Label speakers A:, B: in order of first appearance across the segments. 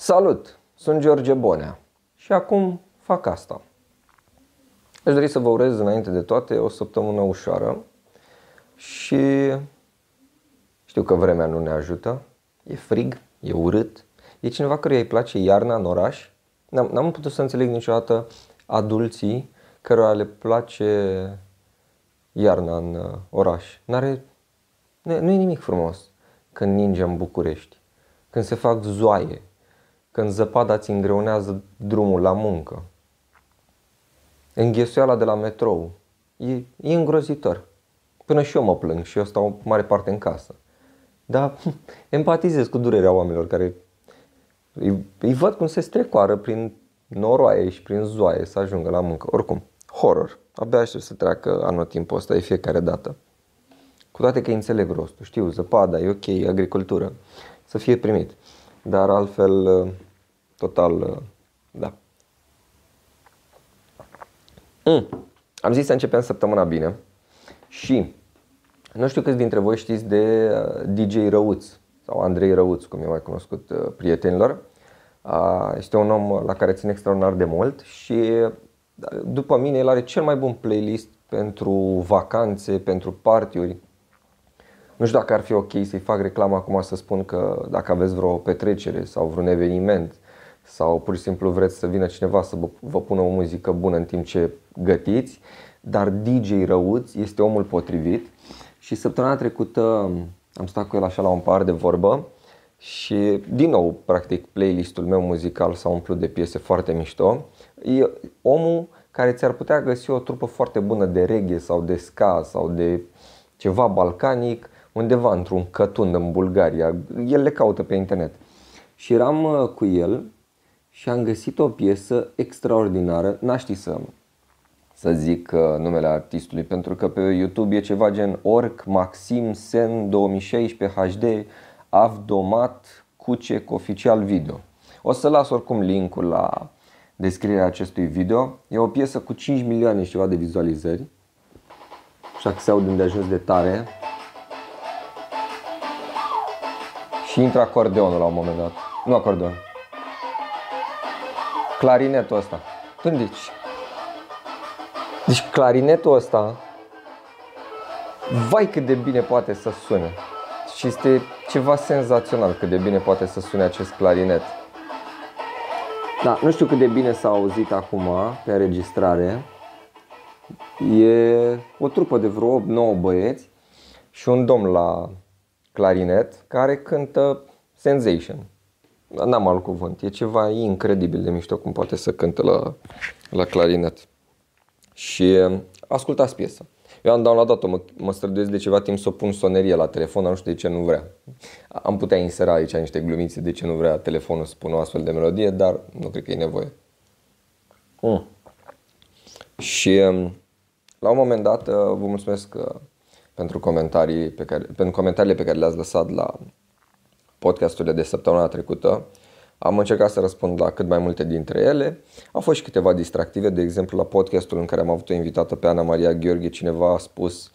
A: Salut! Sunt George Bonea și acum fac asta. Aș dori să vă urez înainte de toate o săptămână ușoară și știu că vremea nu ne ajută, e frig, e urât, e cineva căruia îi place iarna în oraș. N-am, n-am putut să înțeleg niciodată adulții cărora le place iarna în uh, oraș. N-are, nu, nu e nimic frumos când ninge în București, când se fac zoaie, când zăpada îți îngreunează drumul la muncă. Înghesuiala de la metrou e, e îngrozitor. Până și eu mă plâng și eu stau mare parte în casă. Dar empatizez cu durerea oamenilor care îi, îi văd cum se strecoară prin noroaie și prin zoaie să ajungă la muncă. Oricum, horror. Abia aștept să treacă anotimpul ăsta de fiecare dată. Cu toate că înțeleg rostul, știu, zăpada, e ok, agricultură, să fie primit. Dar altfel, total, da. Mm. Am zis să începem săptămâna bine și nu știu câți dintre voi știți de uh, DJ Răuț sau Andrei Răuț, cum e mai cunoscut uh, prietenilor. Uh, este un om la care țin extraordinar de mult și după mine el are cel mai bun playlist pentru vacanțe, pentru partiuri. Nu știu dacă ar fi ok să-i fac reclamă acum să spun că dacă aveți vreo petrecere sau vreun eveniment sau pur și simplu vreți să vină cineva să vă pună o muzică bună în timp ce gătiți, dar DJ Răuț este omul potrivit și săptămâna trecută am stat cu el așa la un par de vorbă și din nou, practic, playlistul meu muzical s-a umplut de piese foarte mișto. E omul care ți-ar putea găsi o trupă foarte bună de reggae sau de ska sau de ceva balcanic undeva într-un cătun în Bulgaria. El le caută pe internet. Și eram uh, cu el și am găsit o piesă extraordinară. N-aș ști să, să zic uh, numele artistului pentru că pe YouTube e ceva gen Orc Maxim Sen 2016 HD Avdomat Cucec oficial video. O să las oricum linkul la descrierea acestui video. E o piesă cu 5 milioane și ceva de vizualizări. Așa că se aud de ajuns de tare. Și intră acordeonul la un moment dat. Nu acordeon clarinetul ăsta. Gândiți. Deci clarinetul ăsta, vai cât de bine poate să sune. Și este ceva senzațional cât de bine poate să sune acest clarinet. Da, nu știu cât de bine s-a auzit acum pe înregistrare. E o trupă de vreo 8-9 băieți și un domn la clarinet care cântă Sensation. N-am alt cuvânt. E ceva incredibil de mișto cum poate să cânte la, la clarinet. Și ascultați piesa. Eu am downloadat-o, mă, mă străduiesc de ceva timp să o pun sonerie la telefon, nu știu de ce nu vrea. Am putea insera aici niște glumițe de ce nu vrea telefonul să pună o astfel de melodie, dar nu cred că e nevoie. Mm. Și la un moment dat vă mulțumesc uh, pentru comentarii pe care, pentru comentariile pe care le-ați lăsat la podcasturile de săptămâna trecută. Am încercat să răspund la cât mai multe dintre ele. Au fost și câteva distractive, de exemplu la podcastul în care am avut o invitată pe Ana Maria Gheorghe, cineva a spus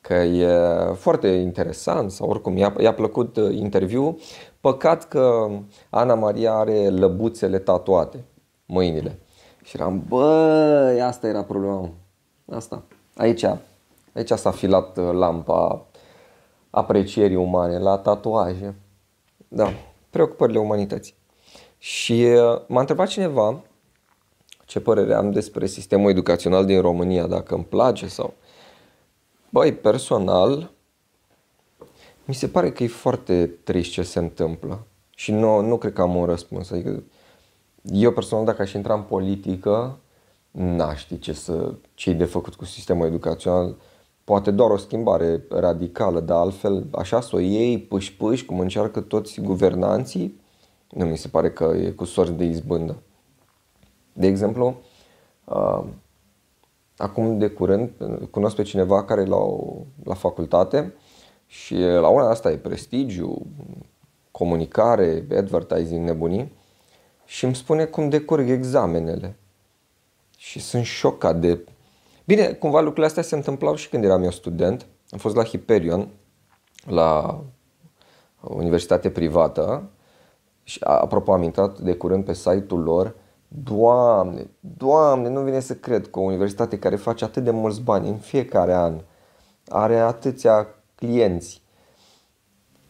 A: că e foarte interesant sau oricum i-a, i-a plăcut uh, interviu. Păcat că Ana Maria are lăbuțele tatuate, mâinile. Și eram, bă, asta era problema. Asta. Aici, aici s-a filat uh, lampa aprecierii umane, la tatuaje. Da, preocupările umanității. Și uh, m-a întrebat cineva ce părere am despre sistemul educațional din România, dacă îmi place sau... Băi, personal, mi se pare că e foarte trist ce se întâmplă și nu, nu cred că am un răspuns. Adică eu personal, dacă aș intra în politică, n-aș ști ce, să, ce de făcut cu sistemul educațional poate doar o schimbare radicală, dar altfel așa să o iei pâși-pâși, cum încearcă toți guvernanții, nu mi se pare că e cu sorți de izbândă. De exemplu, acum de curând cunosc pe cineva care la, la facultate și la una asta e prestigiu, comunicare, advertising, nebunii și îmi spune cum decurg examenele. Și sunt șocat de Bine, cumva lucrurile astea se întâmplau și când eram eu student. Am fost la Hyperion, la universitate privată Și apropo, am intrat de curând pe site-ul lor. Doamne, doamne, nu vine să cred că o universitate care face atât de mulți bani în fiecare an are atâția clienți,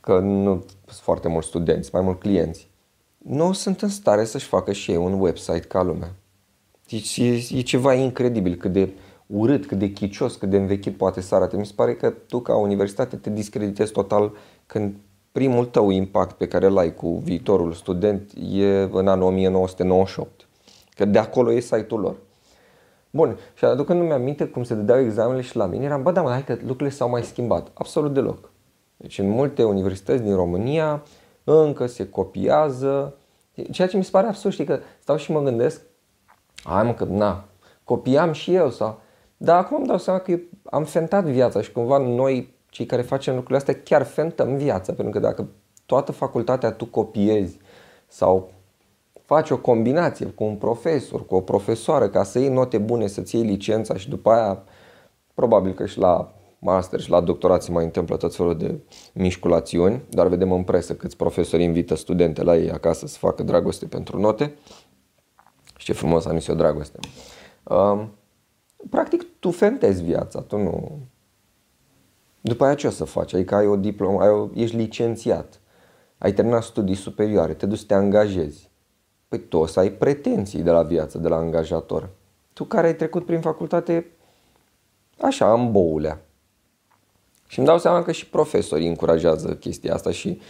A: că nu sunt foarte mulți studenți, mai mult clienți, nu sunt în stare să-și facă și ei un website ca lumea. Deci e, e ceva incredibil cât de urât, cât de chicios, cât de învechit poate să arate. Mi se pare că tu ca universitate te discreditezi total când primul tău impact pe care îl ai cu viitorul student e în anul 1998. Că de acolo e site-ul lor. Bun, și aducându-mi aminte cum se dădeau examenele și la mine, eram, bă, da, mă, hai că lucrurile s-au mai schimbat. Absolut deloc. Deci în multe universități din România încă se copiază, ceea ce mi se pare absurd, știi, că stau și mă gândesc, hai mă, că na, copiam și eu sau... Dar acum îmi dau seama că am fentat viața și cumva noi, cei care facem lucrurile astea, chiar fentăm viața, pentru că dacă toată facultatea tu copiezi sau faci o combinație cu un profesor, cu o profesoară ca să iei note bune, să-ți iei licența și după aia probabil că și la master și la doctorat se mai întâmplă tot felul de mișculațiuni, dar vedem în presă câți profesori invită studente la ei acasă să facă dragoste pentru note. Și ce frumos am zis eu dragoste. Um, practic tu fentezi viața, tu nu... După aia ce o să faci? Adică ai o diplomă, ai o, ești licențiat, ai terminat studii superioare, te duci să te angajezi. Păi tu o să ai pretenții de la viață, de la angajator. Tu care ai trecut prin facultate așa, în boulea. Și îmi dau seama că și profesorii încurajează chestia asta și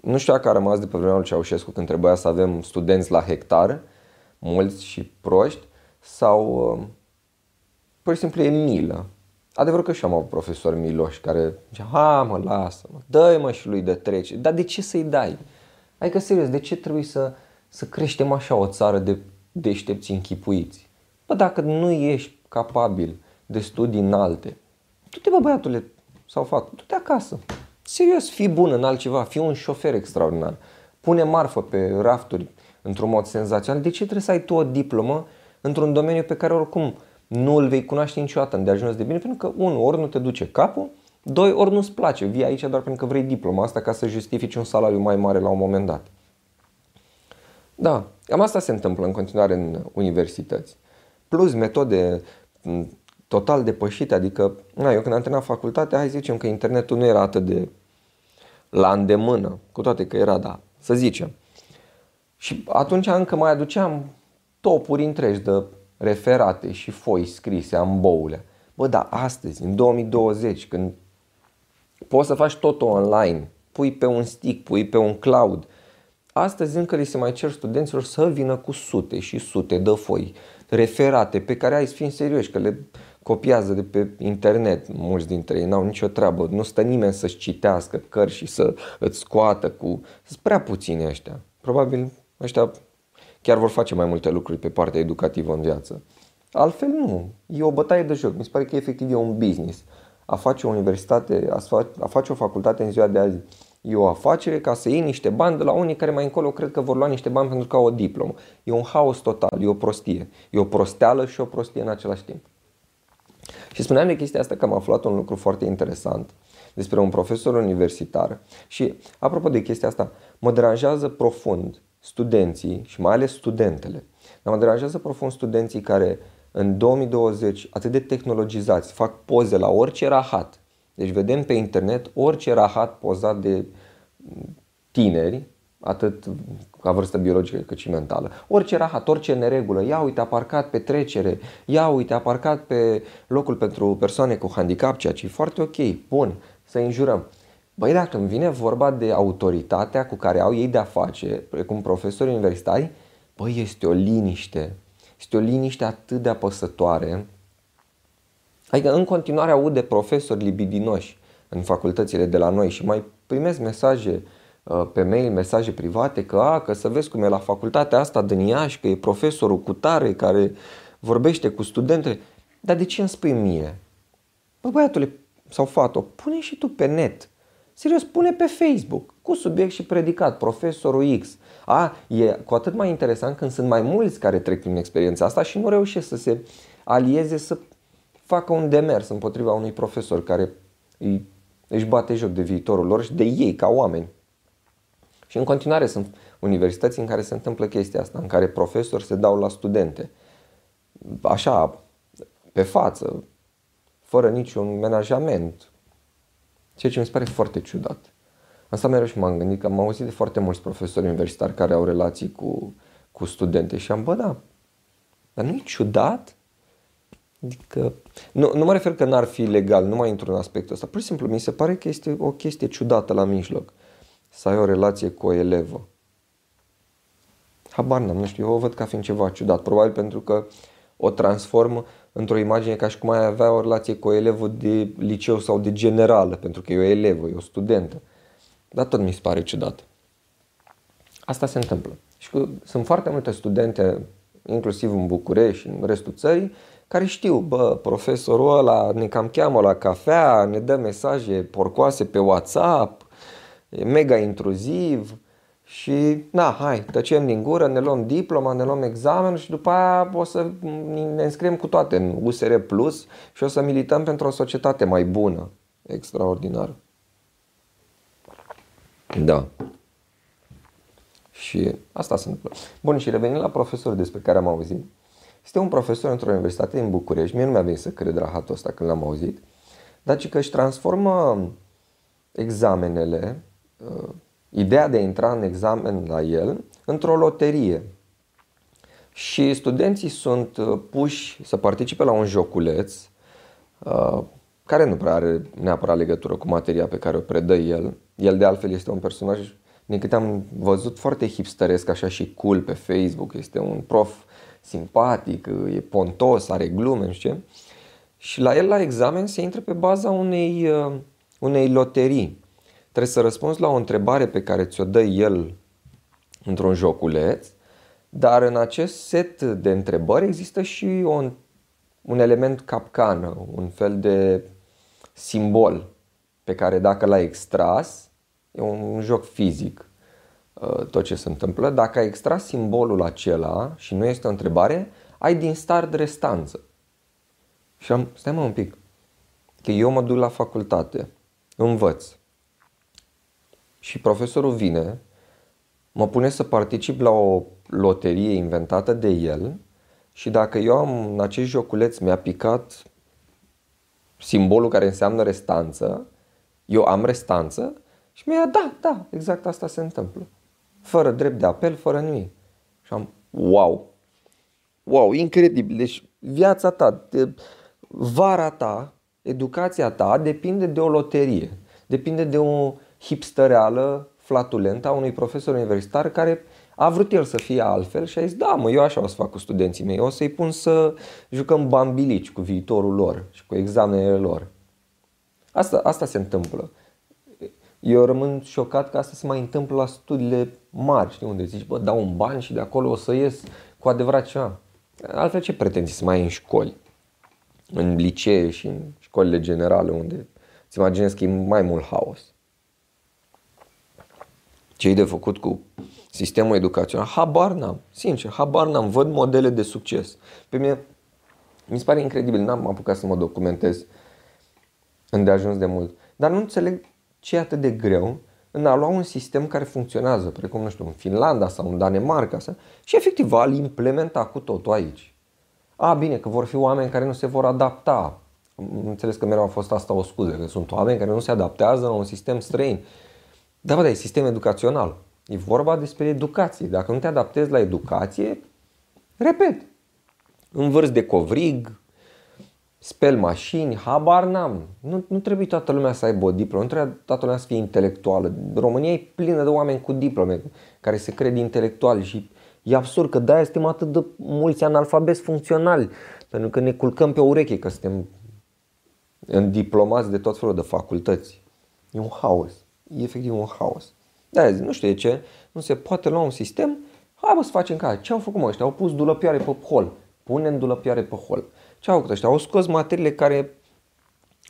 A: nu știu dacă a rămas de pe vremea lui Ceaușescu când trebuia să avem studenți la hectar, mulți și proști, sau uh, pur și simplu e milă. Adevărul că și am avut profesori miloși care zicea, ha mă, lasă-mă, dă mă și lui de trece. Dar de ce să-i dai? Adică serios, de ce trebuie să, să creștem așa o țară de deștepți închipuiți? Bă, dacă nu ești capabil de studii înalte, tu te bă băiatule, sau fac, du-te acasă. Serios, fii bun în altceva, fii un șofer extraordinar. Pune marfă pe rafturi într-un mod senzațional. De ce trebuie să ai tu o diplomă într-un domeniu pe care oricum nu îl vei cunoaște niciodată de ajuns de bine? Pentru că, unu, ori nu te duce capul, doi, ori nu-ți place. Vii aici doar pentru că vrei diploma asta ca să justifici un salariu mai mare la un moment dat. Da, cam asta se întâmplă în continuare în universități. Plus metode total depășite, adică na, eu când am terminat facultatea, hai zicem că internetul nu era atât de la îndemână, cu toate că era, da, să zicem. Și atunci încă mai aduceam topuri întregi de referate și foi scrise, amboule. Bă, da, astăzi, în 2020, când poți să faci totul online, pui pe un stick, pui pe un cloud, astăzi încă li se mai cer studenților să vină cu sute și sute de foi referate pe care ai să fii serioși, că le copiază de pe internet, mulți dintre ei n-au nicio treabă, nu stă nimeni să-și citească cărți și să îți scoată cu... Sunt prea puțini ăștia. Probabil ăștia chiar vor face mai multe lucruri pe partea educativă în viață. Altfel nu. E o bătaie de joc. Mi se pare că efectiv e un business. A face o universitate, a face o facultate în ziua de azi E o afacere ca să iei niște bani de la unii care mai încolo cred că vor lua niște bani pentru că au o diplomă. E un haos total, e o prostie. E o prosteală și o prostie în același timp. Și spuneam de chestia asta că am aflat un lucru foarte interesant despre un profesor universitar și apropo de chestia asta, mă deranjează profund studenții și mai ales studentele. Dar mă deranjează profund studenții care în 2020 atât de tehnologizați fac poze la orice rahat. Deci vedem pe internet orice rahat pozat de tineri atât ca vârstă biologică cât și mentală. Orice rahat, orice neregulă, ia uite a parcat pe trecere, ia uite a parcat pe locul pentru persoane cu handicap, ceea ce e foarte ok, bun, să înjurăm. Băi, dacă îmi vine vorba de autoritatea cu care au ei de-a face, precum profesori universitari, băi, este o liniște. Este o liniște atât de apăsătoare. Adică în continuare aud de profesori libidinoși în facultățile de la noi și mai primesc mesaje uh, Uh, pe mail mesaje private că, a, că să vezi cum e la facultatea asta din Iași, că e profesorul cu tare care vorbește cu studentele. Dar de ce îmi spui mie? Bă, băiatule sau fată, pune și tu pe net. Serios, pune pe Facebook cu subiect și predicat, profesorul X. A, e cu atât mai interesant când sunt mai mulți care trec prin experiența asta și nu reușesc să se alieze să facă un demers împotriva unui profesor care îi, își bate joc de viitorul lor și de ei ca oameni. Și în continuare sunt universități în care se întâmplă chestia asta, în care profesori se dau la studente. Așa, pe față, fără niciun menajament. Ceea ce mi se pare foarte ciudat. Asta mereu și m-am gândit că am auzit de foarte mulți profesori universitari care au relații cu, cu studente și am, bă, da, dar nu e ciudat? Adică, nu, nu mă refer că n-ar fi legal, nu mai intru în aspectul ăsta. Pur și simplu, mi se pare că este o chestie ciudată la mijloc. Să ai o relație cu o elevă. Habar n-am, nu știu, eu o văd ca fiind ceva ciudat. Probabil pentru că o transform într-o imagine ca și cum ai avea o relație cu o elevă de liceu sau de generală, pentru că e o elevă, e o studentă. Dar tot mi se pare ciudat. Asta se întâmplă. Și că sunt foarte multe studente, inclusiv în București și în restul țării, care știu, bă, profesorul ăla ne cam cheamă la cafea, ne dă mesaje porcoase pe WhatsApp, e mega intruziv și, na, hai, tăcem din gură, ne luăm diploma, ne luăm examen și după aia o să ne înscriem cu toate în USR Plus și o să milităm pentru o societate mai bună. Extraordinar. Da. Și asta se întâmplă. Bun, și revenind la profesor despre care am auzit. Este un profesor într-o universitate din București, mie nu mi-a venit să cred rahatul ăsta când l-am auzit, dar ci că își transformă examenele, uh, ideea de a intra în examen la el, într-o loterie. Și studenții sunt uh, puși să participe la un joculeț uh, care nu prea are neapărat legătură cu materia pe care o predă el. El de altfel este un personaj, din câte am văzut, foarte hipsteresc, așa și cool pe Facebook. Este un prof simpatic, e pontos, are glume, nu știu ce. Și la el la examen se intră pe baza unei, uh, unei loterii. Trebuie să răspunzi la o întrebare pe care ți-o dă el într-un joculeț, dar în acest set de întrebări există și un, un element capcană, un fel de simbol pe care dacă l-ai extras, e un joc fizic uh, tot ce se întâmplă. Dacă ai extras simbolul acela și nu este o întrebare, ai din start restanță. Și am, stai mă un pic, că eu mă duc la facultate, învăț și profesorul vine, mă pune să particip la o loterie inventată de el și dacă eu am în acest joculeț mi-a picat simbolul care înseamnă restanță, eu am restanță și mi-a da, da, exact asta se întâmplă. Fără drept de apel, fără nimic. Și am, wow, wow, incredibil. Deci viața ta, de, vara ta, educația ta depinde de o loterie. Depinde de o hipstereală flatulentă a unui profesor universitar care a vrut el să fie altfel și a zis, da mă, eu așa o să fac cu studenții mei, o să-i pun să jucăm bambilici cu viitorul lor și cu examenele lor. Asta, asta se întâmplă. Eu rămân șocat că asta se mai întâmplă la studiile mari, știi, unde zici, bă, dau un ban și de acolo o să ies cu adevărat ceva. Altfel ce pretenții să mai ai în școli? În licee și în școlile generale unde îți imaginezi că e mai mult haos. Ce de făcut cu sistemul educațional? Habar n-am, sincer, habar n-am. Văd modele de succes. Pe mine mi se pare incredibil, n-am apucat să mă documentez îndeajuns de mult. Dar nu înțeleg ce e atât de greu în a lua un sistem care funcționează, precum, nu știu, în Finlanda sau în Danemarca sau, și efectiv a-l implementa cu totul aici. A, bine, că vor fi oameni care nu se vor adapta. Înțeles că mereu a fost asta o scuză, că sunt oameni care nu se adaptează la un sistem străin. Da, bă, da, e sistem educațional. E vorba despre educație. Dacă nu te adaptezi la educație, repet, învârți de covrig, spel mașini, habar n-am. Nu, nu trebuie toată lumea să aibă o diplomă, nu trebuie toată lumea să fie intelectuală. România e plină de oameni cu diplome care se cred intelectuali și e absurd că de-aia suntem atât de mulți analfabeti funcționali, pentru că ne culcăm pe ureche că suntem în diplomați de tot felul de facultăți. E un haos. E efectiv un haos. Da, zic, nu știu de ce, nu se poate lua un sistem, hai bă să facem ca Ce au făcut mă ăștia? Au pus dulăpioare pe hol. Punem dulăpioare pe hol. Ce au făcut ăștia? Au scos materiile care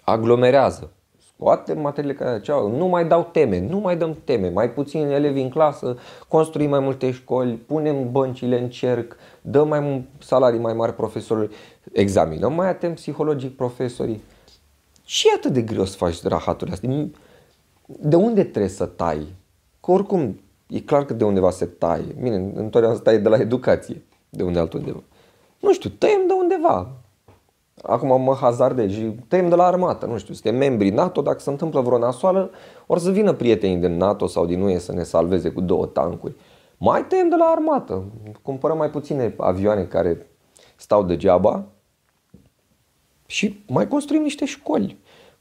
A: aglomerează. Scoate materiile care ce au, nu mai dau teme, nu mai dăm teme, mai puțin elevi în clasă, construim mai multe școli, punem băncile în cerc, dăm mai salarii mai mari profesorilor, examinăm mai atent psihologic profesorii. Ce e atât de greu să faci rahaturile astea? De unde trebuie să tai? Că oricum e clar că de undeva se taie. Bine, întotdeauna se taie de la educație, de unde altundeva. Nu știu, tăiem de undeva. Acum mă hazardez și tăiem de la armată, nu știu, suntem membri NATO, dacă se întâmplă vreo nasoală, ori să vină prietenii din NATO sau din UE să ne salveze cu două tancuri. Mai tăiem de la armată, cumpărăm mai puține avioane care stau degeaba și mai construim niște școli.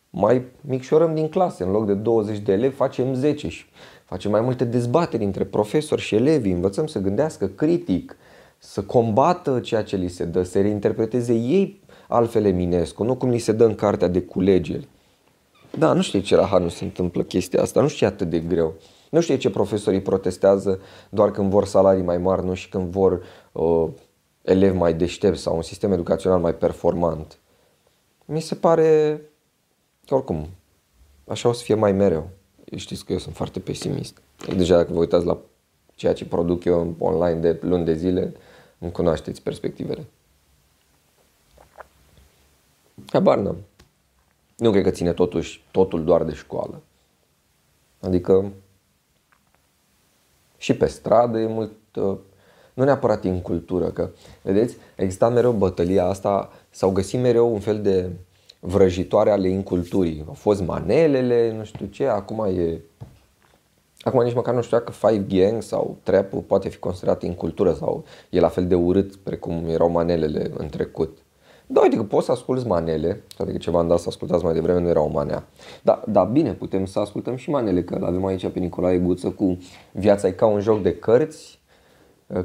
A: Mai micșorăm din clase, în loc de 20 de elevi facem 10 și facem mai multe dezbateri între profesori și elevi, învățăm să gândească critic, să combată ceea ce li se dă, să reinterpreteze ei altfel Eminescu, nu cum li se dă în cartea de culegeri. Da, nu știu ce la nu se întâmplă chestia asta, nu știu ce atât de greu. Nu știu ce profesorii protestează doar când vor salarii mai mari, nu și când vor uh, elevi mai deștepți sau un sistem educațional mai performant. Mi se pare că oricum, așa o să fie mai mereu. Știți că eu sunt foarte pesimist. Deja dacă vă uitați la ceea ce produc eu online de luni de zile, îmi cunoașteți perspectivele. Habar n-am. Nu cred că ține totuși totul doar de școală. Adică și pe stradă e mult, uh, nu neapărat în cultură, că, vedeți, exista mereu bătălia asta, s-au găsit mereu un fel de vrăjitoare ale inculturii. Au fost manelele, nu știu ce, acum e... Acum nici măcar nu știu dacă Five Gang sau trap poate fi considerat incultură sau e la fel de urât precum erau manelele în trecut. Da, uite că poți să asculti manele, toate că ceva am dat să ascultați mai devreme, nu era o manea. Da, da, bine, putem să ascultăm și manele, că avem aici pe Nicolae Guță cu Viața e ca un joc de cărți,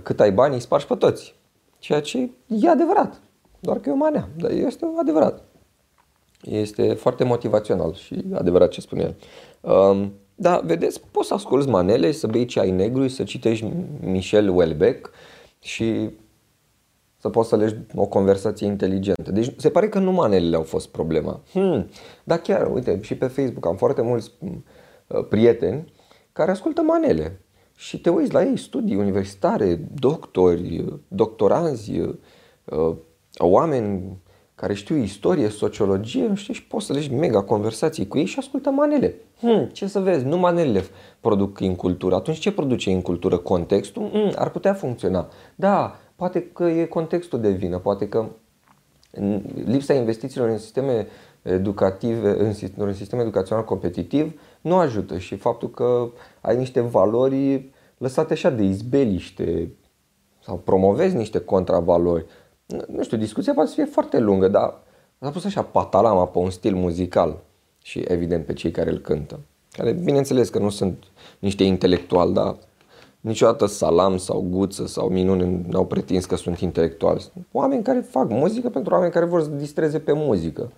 A: cât ai bani îi spargi pe toți. Ceea ce e adevărat, doar că e o manea, dar este adevărat. Este foarte motivațional și adevărat ce spune el. Um, da, vedeți, poți să asculti manele, să bei ceai negru, să citești Michel Houellebecq și să poți să legi o conversație inteligentă. Deci se pare că nu manelele au fost problema. Hmm. Dar chiar, uite, și pe Facebook am foarte mulți uh, prieteni care ascultă manele și te uiți la ei, studii universitare, doctori, doctoranzi, uh, oameni care știu istorie, sociologie, nu știu, și poți să legi mega conversații cu ei și ascultă manele. Hmm, ce să vezi, nu manelele produc în cultură. Atunci ce produce în cultură? Contextul? Hmm, ar putea funcționa. Da, Poate că e contextul de vină, poate că lipsa investițiilor în sisteme educative, în, în sistem educațional competitiv nu ajută și faptul că ai niște valori lăsate așa de izbeliște sau promovezi niște contravalori. Nu știu, discuția poate să fie foarte lungă, dar a pus așa patalama pe un stil muzical și evident pe cei care îl cântă. Care bineînțeles că nu sunt niște intelectuali, dar Niciodată Salam sau Guță sau Minune n-au pretins că sunt intelectuali. Sunt oameni care fac muzică pentru oameni care vor să distreze pe muzică.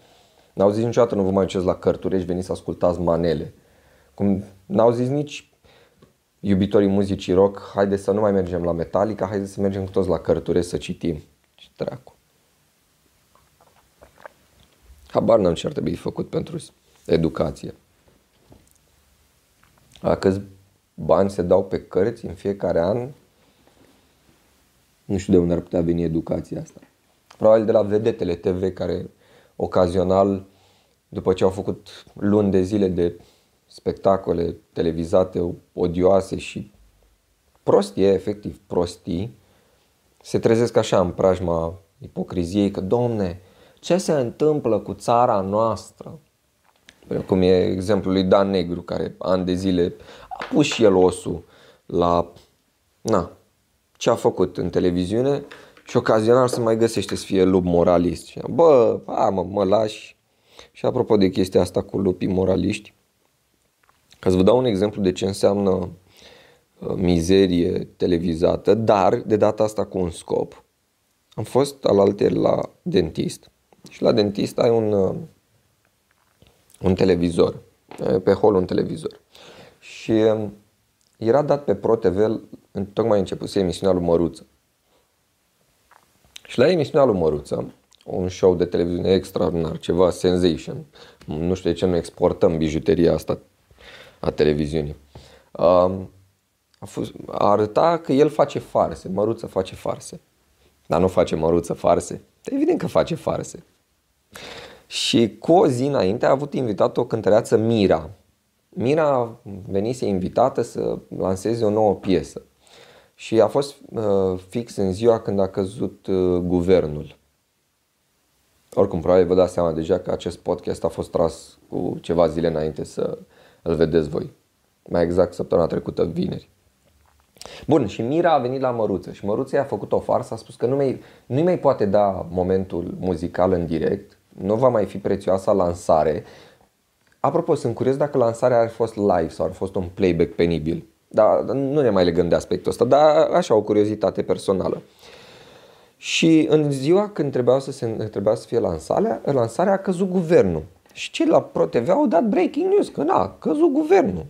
A: N-au zis niciodată nu vă mai duceți la cărturești, veniți să ascultați manele. Cum n-au zis nici iubitorii muzicii rock, haide să nu mai mergem la Metallica, haide să mergem cu toți la cărturești să citim. Ce dracu. Habar n-am ce ar trebui făcut pentru educație. Dacă bani se dau pe cărți în fiecare an. Nu știu de unde ar putea veni educația asta. Probabil de la vedetele TV care ocazional, după ce au făcut luni de zile de spectacole televizate odioase și prostie, efectiv prostii, se trezesc așa în prajma ipocriziei că, domne, ce se întâmplă cu țara noastră? Cum e exemplul lui Dan Negru, care ani de zile a pus și el osul la na, ce a făcut în televiziune și ocazional se mai găsește să fie lup moralist. Bă, a, mă, mă lași. Și apropo de chestia asta cu lupii moraliști, ca să vă dau un exemplu de ce înseamnă uh, mizerie televizată, dar de data asta cu un scop. Am fost alalter la dentist și la dentist ai un, uh, un televizor, pe hol un televizor. Și um, era dat pe ProTV, tocmai începuse emisiunea lui Măruță. Și la emisiunea lui Măruță, un show de televiziune extraordinar, ceva sensation. Nu știu de ce nu exportăm bijuteria asta a televiziunii. Um, a, fost, a arăta că el face farse, Măruță face farse. Dar nu face Măruță farse. Evident că face farse. Și cu o zi înainte a avut invitat o cântăreață Mira, Mira venise invitată să lanseze o nouă piesă și a fost uh, fix în ziua când a căzut uh, guvernul. Oricum, probabil vă dați seama deja că acest podcast a fost tras cu ceva zile înainte să îl vedeți voi. Mai exact săptămâna trecută, vineri. Bun, și Mira a venit la Măruță și Măruță i-a făcut o farsă, a spus că nu mai, nu mai poate da momentul muzical în direct, nu va mai fi prețioasa lansare. Apropo, sunt curios dacă lansarea ar fost live sau ar fost un playback penibil. Dar nu ne mai legăm de aspectul ăsta, dar așa o curiozitate personală. Și în ziua când trebuia să, se, trebuia să fie lansarea, lansarea a căzut guvernul. Și cei la ProTV au dat breaking news, că na, a căzut guvernul.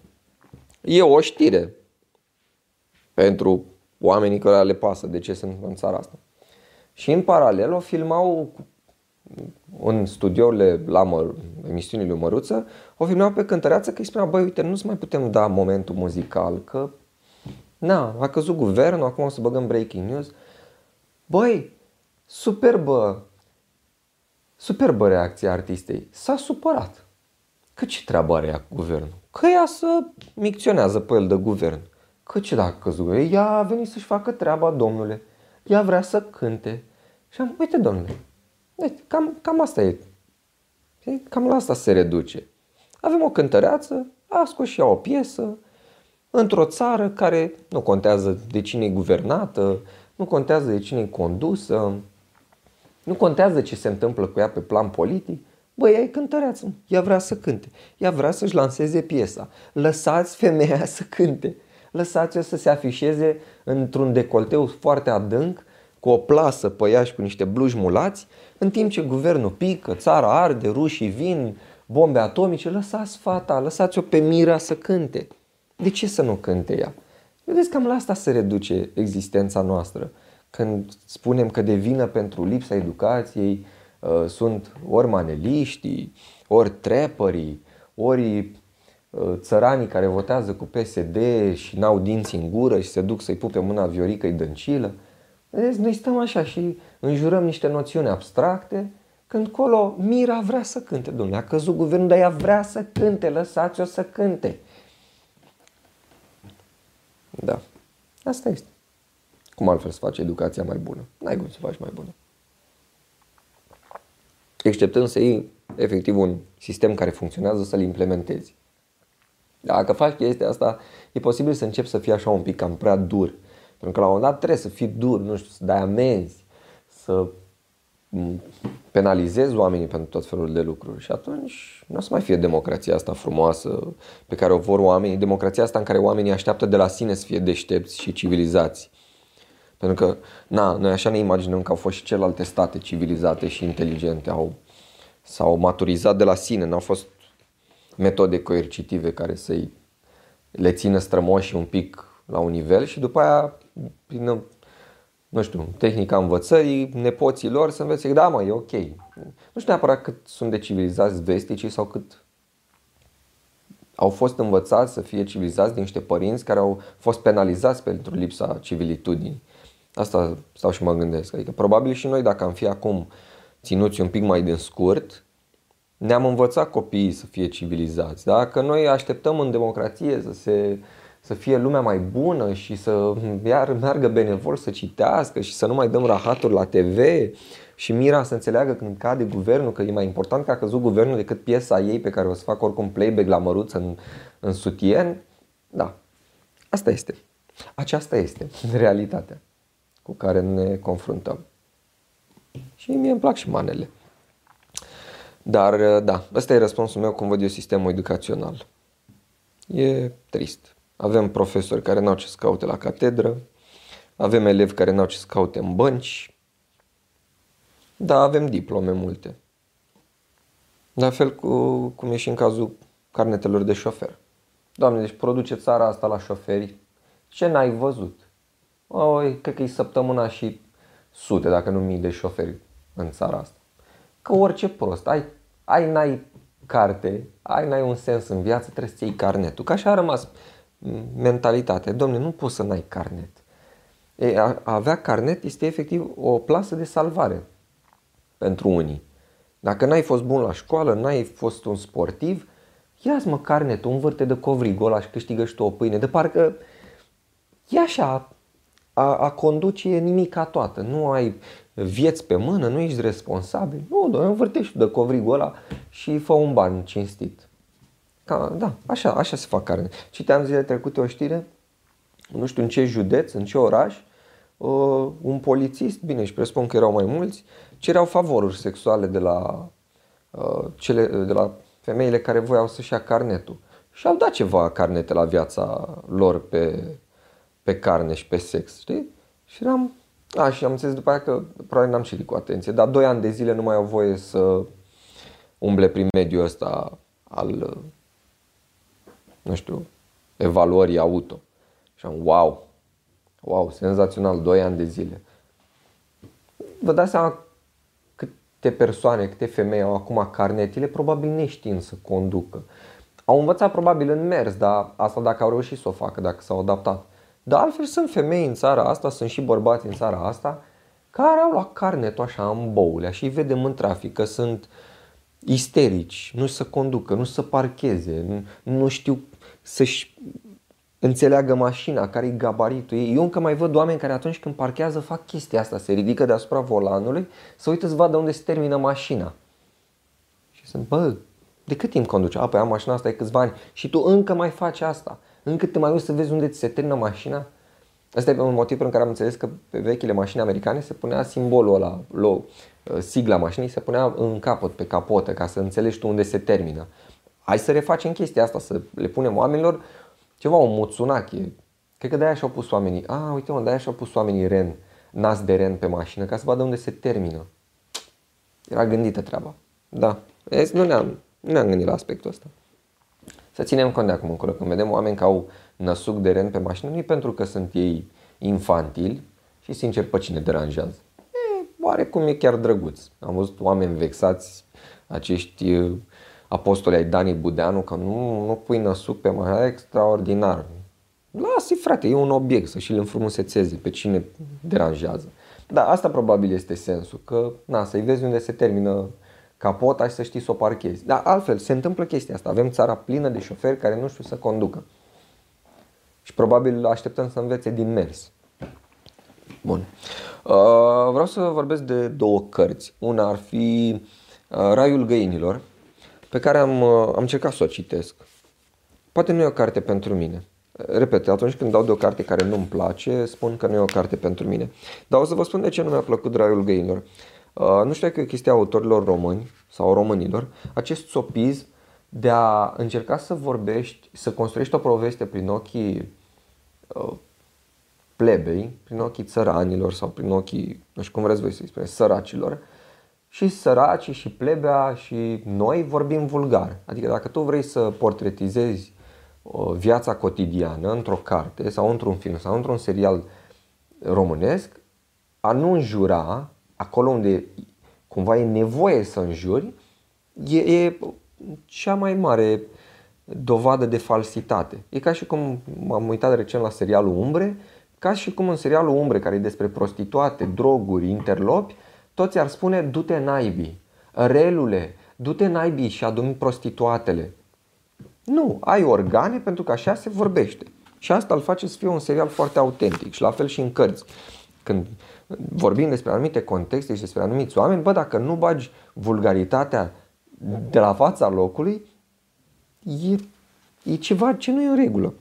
A: E o știre pentru oamenii care le pasă de ce sunt în țara asta. Și în paralel o filmau în studiourile la mă, emisiunii lui Măruță, o filmau pe cântăreață că îi spunea, băi, uite, nu-ți mai putem da momentul muzical, că na, a căzut guvernul, acum o să băgăm breaking news. Băi, superbă, superbă reacția artistei. S-a supărat. Că ce treabă are ea cu guvernul? Că ea să micționează pe el de guvern. Că ce dacă căzut? Ea a venit să-și facă treaba, domnule. Ea vrea să cânte. Și am, uite, domnule, uite, cam, cam asta e. Cam la asta se reduce. Avem o cântăreață, a scos și ea o piesă, într-o țară care nu contează de cine e guvernată, nu contează de cine e condusă, nu contează ce se întâmplă cu ea pe plan politic. Băi, ea e cântăreață, ea vrea să cânte, ea vrea să-și lanseze piesa. Lăsați femeia să cânte lăsați-o să se afișeze într-un decolteu foarte adânc, cu o plasă pe ea și cu niște bluși mulați, în timp ce guvernul pică, țara arde, rușii vin, bombe atomice, lăsați fata, lăsați-o pe Mira să cânte. De ce să nu cânte ea? Vedeți, cam la asta se reduce existența noastră. Când spunem că de vină pentru lipsa educației uh, sunt ori maneliștii, ori trepării, ori Uh, țăranii care votează cu PSD și n-au dinți în gură și se duc să-i pupe mâna Viorică-i dăncilă. Vedeți, noi stăm așa și înjurăm niște noțiuni abstracte când colo Mira vrea să cânte. Domnule, a căzut guvernul, dar ea vrea să cânte, lăsați-o să cânte. Da, asta este. Cum altfel să faci educația mai bună? N-ai cum să faci mai bună. Exceptând să iei efectiv un sistem care funcționează să-l implementezi. Dacă faci chestia asta, e posibil să începi să fii așa un pic cam prea dur. Pentru că la un moment dat trebuie să fii dur, nu știu, să dai amenzi, să penalizezi oamenii pentru tot felul de lucruri și atunci nu o să mai fie democrația asta frumoasă pe care o vor oamenii, democrația asta în care oamenii așteaptă de la sine să fie deștepți și civilizați. Pentru că, na, noi așa ne imaginăm că au fost și celelalte state civilizate și inteligente, au, s-au maturizat de la sine, n-au fost metode coercitive care să-i le țină strămoși un pic la un nivel și după aia, prin, nu știu, tehnica învățării, nepoții lor să învețe, da mă, e ok. Nu știu neapărat cât sunt de civilizați vesticii sau cât au fost învățați să fie civilizați de niște părinți care au fost penalizați pentru lipsa civilitudinii. Asta stau și mă gândesc. Adică probabil și noi dacă am fi acum ținuți un pic mai din scurt, ne-am învățat copiii să fie civilizați. Da? Că noi așteptăm în democrație să, se, să fie lumea mai bună și să iar meargă benevol să citească și să nu mai dăm rahaturi la TV și Mira să înțeleagă când cade guvernul că e mai important că a căzut guvernul decât piesa ei pe care o să fac oricum playback la măruț în, în sutien. Da, asta este. Aceasta este realitatea cu care ne confruntăm. Și mie îmi plac și manele. Dar, uh, da, ăsta e răspunsul meu cum văd eu sistemul educațional. E trist. Avem profesori care n-au ce să caute la catedră, avem elevi care n-au ce să caute în bănci, da, avem diplome multe. La fel cu, cum e și în cazul carnetelor de șofer. Doamne, deci produce țara asta la șoferi. Ce n-ai văzut? Oi, cred că e săptămâna și sute, dacă nu mii de șoferi în țara asta. Că orice prost, ai ai, n-ai carte, ai, n-ai un sens în viață, trebuie să iei carnetul. Ca așa a rămas mentalitatea. Domne, nu poți să n-ai carnet. E, a, avea carnet este efectiv o plasă de salvare pentru unii. Dacă n-ai fost bun la școală, n-ai fost un sportiv, ia-ți mă carnetul, învârte de covrigul ăla și câștigă și tu o pâine. De parcă e așa, a, a conduce e nimica toată. Nu ai vieți pe mână, nu ești responsabil. Nu, doar învârtești de covrigul ăla și fă un ban cinstit. Ca, da, așa, așa se fac carne. Citeam zilele trecute o știre, nu știu în ce județ, în ce oraș, uh, un polițist, bine, și presupun că erau mai mulți, cereau favoruri sexuale de la, uh, cele, de la femeile care voiau să-și ia carnetul. Și au dat ceva carnete la viața lor pe, pe carne și pe sex, știi? Și eram, a, și am înțeles după aia că probabil n-am citit cu atenție, dar doi ani de zile nu mai au voie să umble prin mediul ăsta al, nu știu, evaluării auto. Și am, wow, wow, senzațional, doi ani de zile. Vă dați seama câte persoane, câte femei au acum carnetile, probabil neștiind să conducă. Au învățat probabil în mers, dar asta dacă au reușit să o facă, dacă s-au adaptat. Dar altfel sunt femei în țara asta, sunt și bărbați în țara asta, care au luat carnetul așa în boule și îi vedem în trafic că sunt isterici, nu să conducă, nu să parcheze, nu, nu știu să-și înțeleagă mașina, care e gabaritul ei. Eu încă mai văd oameni care atunci când parchează fac chestia asta, se ridică deasupra volanului să uită să vadă unde se termină mașina. Și sunt, bă, de cât timp conduce? A, păi am mașina asta de câțiva ani și tu încă mai faci asta. Încă te mai uiți să vezi unde ți se termină mașina. Asta e un motiv pentru care am înțeles că pe vechile mașini americane se punea simbolul ăla, low, uh, sigla mașinii se punea în capăt, pe capotă, ca să înțelegi tu unde se termină. Hai să refacem chestia asta, să le punem oamenilor ceva, o moțunache. Cred că de-aia și-au pus oamenii, a, uite mă, de-aia și-au pus oamenii ren, nas de ren pe mașină, ca să vadă unde se termină. Era gândită treaba. Da, nu ne-am, nu ne-am gândit la aspectul ăsta. Să ținem cont de acum încolo, când vedem oameni care au năsuc de ren pe mașină, nu e pentru că sunt ei infantili și sincer pe cine deranjează. E, oarecum e chiar drăguț. Am văzut oameni vexați, acești apostolii ai Dani Budeanu că nu, nu pui năsuc pe mai extraordinar. lasă frate, e un obiect să și-l înfrumusețeze pe cine deranjează. Da, asta probabil este sensul, că na, să-i vezi unde se termină capota și să știi să o parchezi. Dar altfel, se întâmplă chestia asta. Avem țara plină de șoferi care nu știu să conducă. Și probabil așteptăm să învețe din mers. Bun. Uh, vreau să vorbesc de două cărți. Una ar fi uh, Raiul Găinilor, pe care am, uh, am încercat să o citesc. Poate nu e o carte pentru mine. Repet, atunci când dau de o carte care nu-mi place, spun că nu e o carte pentru mine. Dar o să vă spun de ce nu mi-a plăcut Raiul Găinilor. Uh, nu știu dacă e o chestie a autorilor români sau românilor, acest sopism de a încerca să vorbești, să construiești o poveste prin ochii uh, plebei, prin ochii țăranilor sau prin ochii, nu știu cum vreți voi să-i spuneți, săracilor, și săraci și plebea și noi vorbim vulgar. Adică dacă tu vrei să portretizezi o viața cotidiană într-o carte sau într-un film sau într-un serial românesc, a nu înjura acolo unde cumva e nevoie să înjuri, e, e cea mai mare dovadă de falsitate. E ca și cum m-am uitat recent la serialul Umbre, ca și cum în serialul Umbre, care e despre prostituate, droguri, interlopi, toți ar spune du-te naibii, relule, du-te naibii și adumi prostituatele. Nu, ai organe pentru că așa se vorbește. Și asta îl face să fie un serial foarte autentic și la fel și în cărți. Când vorbim despre anumite contexte și despre anumiți oameni, bă, dacă nu bagi vulgaritatea de la fața locului, e, e ceva ce nu e în regulă.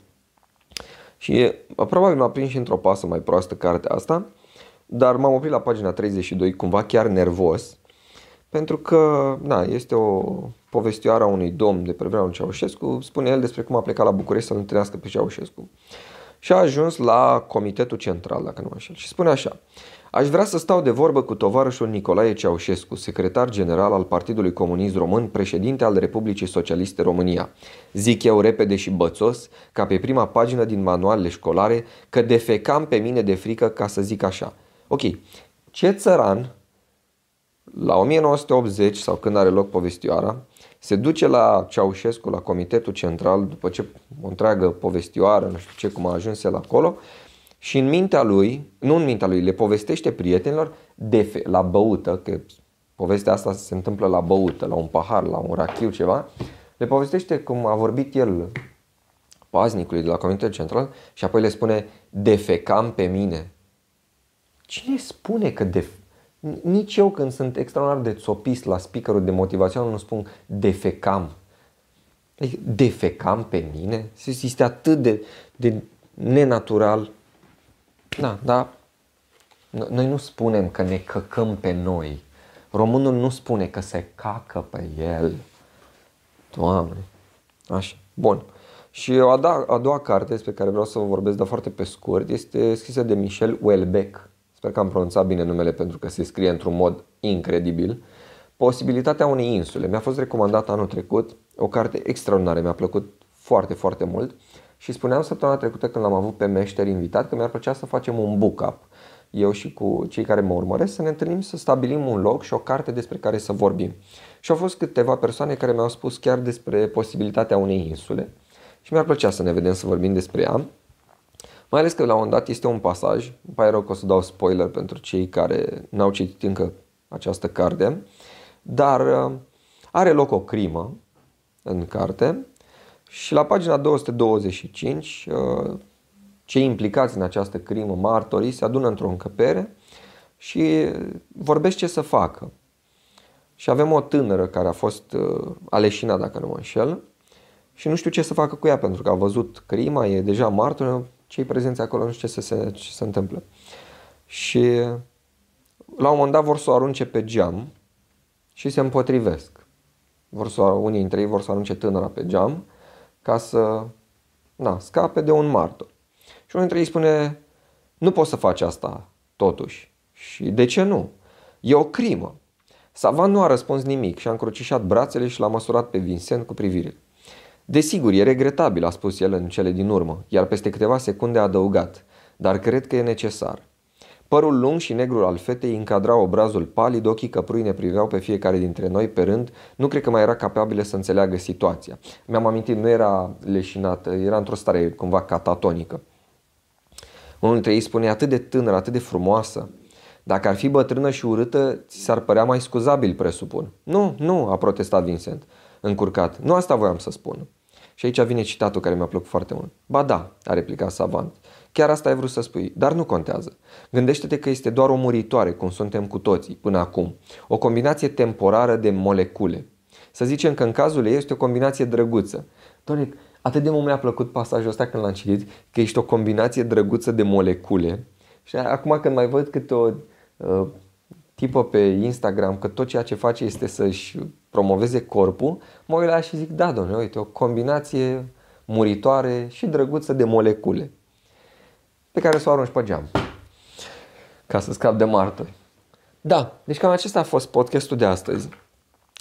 A: Și e, probabil m-a prins și într-o pasă mai proastă cartea asta, dar m-am oprit la pagina 32 cumva chiar nervos pentru că na, este o povestioară a unui domn de pe vremea lui Ceaușescu, spune el despre cum a plecat la București să-l întâlnească pe Ceaușescu. Și a ajuns la Comitetul Central, dacă nu așa. Și spune așa, Aș vrea să stau de vorbă cu tovarășul Nicolae Ceaușescu, secretar general al Partidului Comunist Român, președinte al Republicii Socialiste România. Zic eu repede și bățos, ca pe prima pagină din manualele școlare, că defecam pe mine de frică ca să zic așa – Ok, ce țăran la 1980 sau când are loc povestioara, se duce la Ceaușescu, la Comitetul Central, după ce o întreagă povestioară, nu știu ce, cum a ajuns el acolo, și în mintea lui, nu în mintea lui, le povestește prietenilor de fe, la băută, că povestea asta se întâmplă la băută, la un pahar, la un rachiu, ceva, Le povestește cum a vorbit el paznicului de la Comitetul Central și apoi le spune defecam pe mine. Cine spune că def... Nici eu când sunt extraordinar de țopist la speakerul de motivațional nu spun defecam. Adică defecam pe mine? Este atât de, de nenatural. Da, da. Noi nu spunem că ne căcăm pe noi. Românul nu spune că se cacă pe el. Doamne. Așa. Bun. Și a doua, a doua carte despre care vreau să vă vorbesc, dar foarte pe scurt, este scrisă de Michel Houellebecq. Sper că am pronunțat bine numele pentru că se scrie într-un mod incredibil. Posibilitatea unei insule. Mi-a fost recomandată anul trecut, o carte extraordinară, mi-a plăcut foarte, foarte mult și spuneam săptămâna trecută când l-am avut pe meșter invitat că mi-ar plăcea să facem un book up. Eu și cu cei care mă urmăresc să ne întâlnim să stabilim un loc și o carte despre care să vorbim. Și au fost câteva persoane care mi-au spus chiar despre posibilitatea unei insule și mi-ar plăcea să ne vedem să vorbim despre ea. Mai ales că la un moment dat este un pasaj, îmi pare rău că o să dau spoiler pentru cei care n-au citit încă această carte, dar uh, are loc o crimă în carte și la pagina 225 uh, cei implicați în această crimă, martorii, se adună într-o încăpere și vorbește ce să facă. Și avem o tânără care a fost uh, aleșina, dacă nu mă înșel, și nu știu ce să facă cu ea, pentru că a văzut crima, e deja martor, cei prezenți acolo nu știu ce, se, ce se întâmplă. Și la un moment dat vor să o arunce pe geam și se împotrivesc. Vor să, unii dintre ei vor să arunce tânăra pe geam ca să na, scape de un martor. Și unul dintre ei spune, nu poți să faci asta totuși. Și de ce nu? E o crimă. Savan nu a răspuns nimic și a încrucișat brațele și l-a măsurat pe Vincent cu privire. Desigur, e regretabil, a spus el în cele din urmă, iar peste câteva secunde a adăugat, dar cred că e necesar. Părul lung și negru al fetei încadra obrazul palid, ochii căprui ne priveau pe fiecare dintre noi pe rând, nu cred că mai era capabilă să înțeleagă situația. Mi-am amintit, nu era leșinată, era într-o stare cumva catatonică. Unul dintre ei spune atât de tânără, atât de frumoasă. Dacă ar fi bătrână și urâtă, ți s-ar părea mai scuzabil, presupun. Nu, nu, a protestat Vincent, încurcat. Nu asta voiam să spun. Și aici vine citatul care mi-a plăcut foarte mult. Ba da, a replicat Savant. Chiar asta ai vrut să spui, dar nu contează. Gândește-te că este doar o muritoare, cum suntem cu toții, până acum. O combinație temporară de molecule. Să zicem că în cazul ei este o combinație drăguță. Doamne, atât de mult mi-a plăcut pasajul ăsta când l-am citit, că ești o combinație drăguță de molecule. Și acum când mai văd câte o uh, tipă pe Instagram că tot ceea ce face este să-și promoveze corpul, mă uit la și zic, da, domnule, uite, o combinație muritoare și drăguță de molecule pe care să o arunci pe geam ca să scap de martori. Da, deci cam acesta a fost podcastul de astăzi.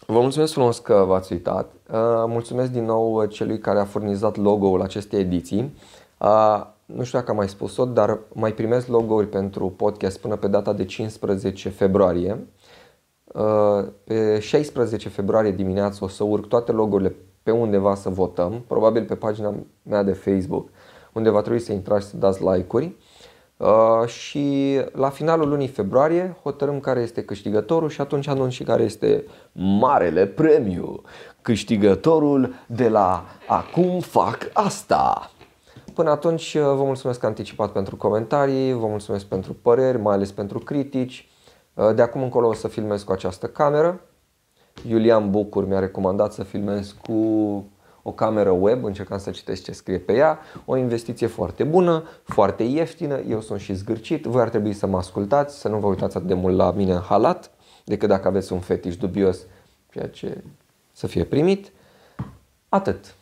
A: Vă mulțumesc frumos că v-ați uitat. Uh, mulțumesc din nou celui care a furnizat logo-ul acestei ediții. Uh, nu știu dacă am mai spus-o, dar mai primesc logo-uri pentru podcast până pe data de 15 februarie. Uh, pe 16 februarie dimineață o să urc toate logo-urile pe undeva să votăm, probabil pe pagina mea de Facebook, unde va trebui să intrați și să dați like-uri. Uh, și la finalul lunii februarie hotărâm care este câștigătorul și atunci anunț și care este marele premiu. Câștigătorul de la Acum fac asta. Până atunci uh, vă mulțumesc anticipat pentru comentarii, vă mulțumesc pentru păreri, mai ales pentru critici. Uh, de acum încolo o să filmez cu această cameră. Iulian Bucur mi-a recomandat să filmez cu o cameră web, încercam să citesc ce scrie pe ea, o investiție foarte bună, foarte ieftină, eu sunt și zgârcit, voi ar trebui să mă ascultați, să nu vă uitați atât de mult la mine în halat, decât dacă aveți un fetiș dubios, ceea ce să fie primit. Atât.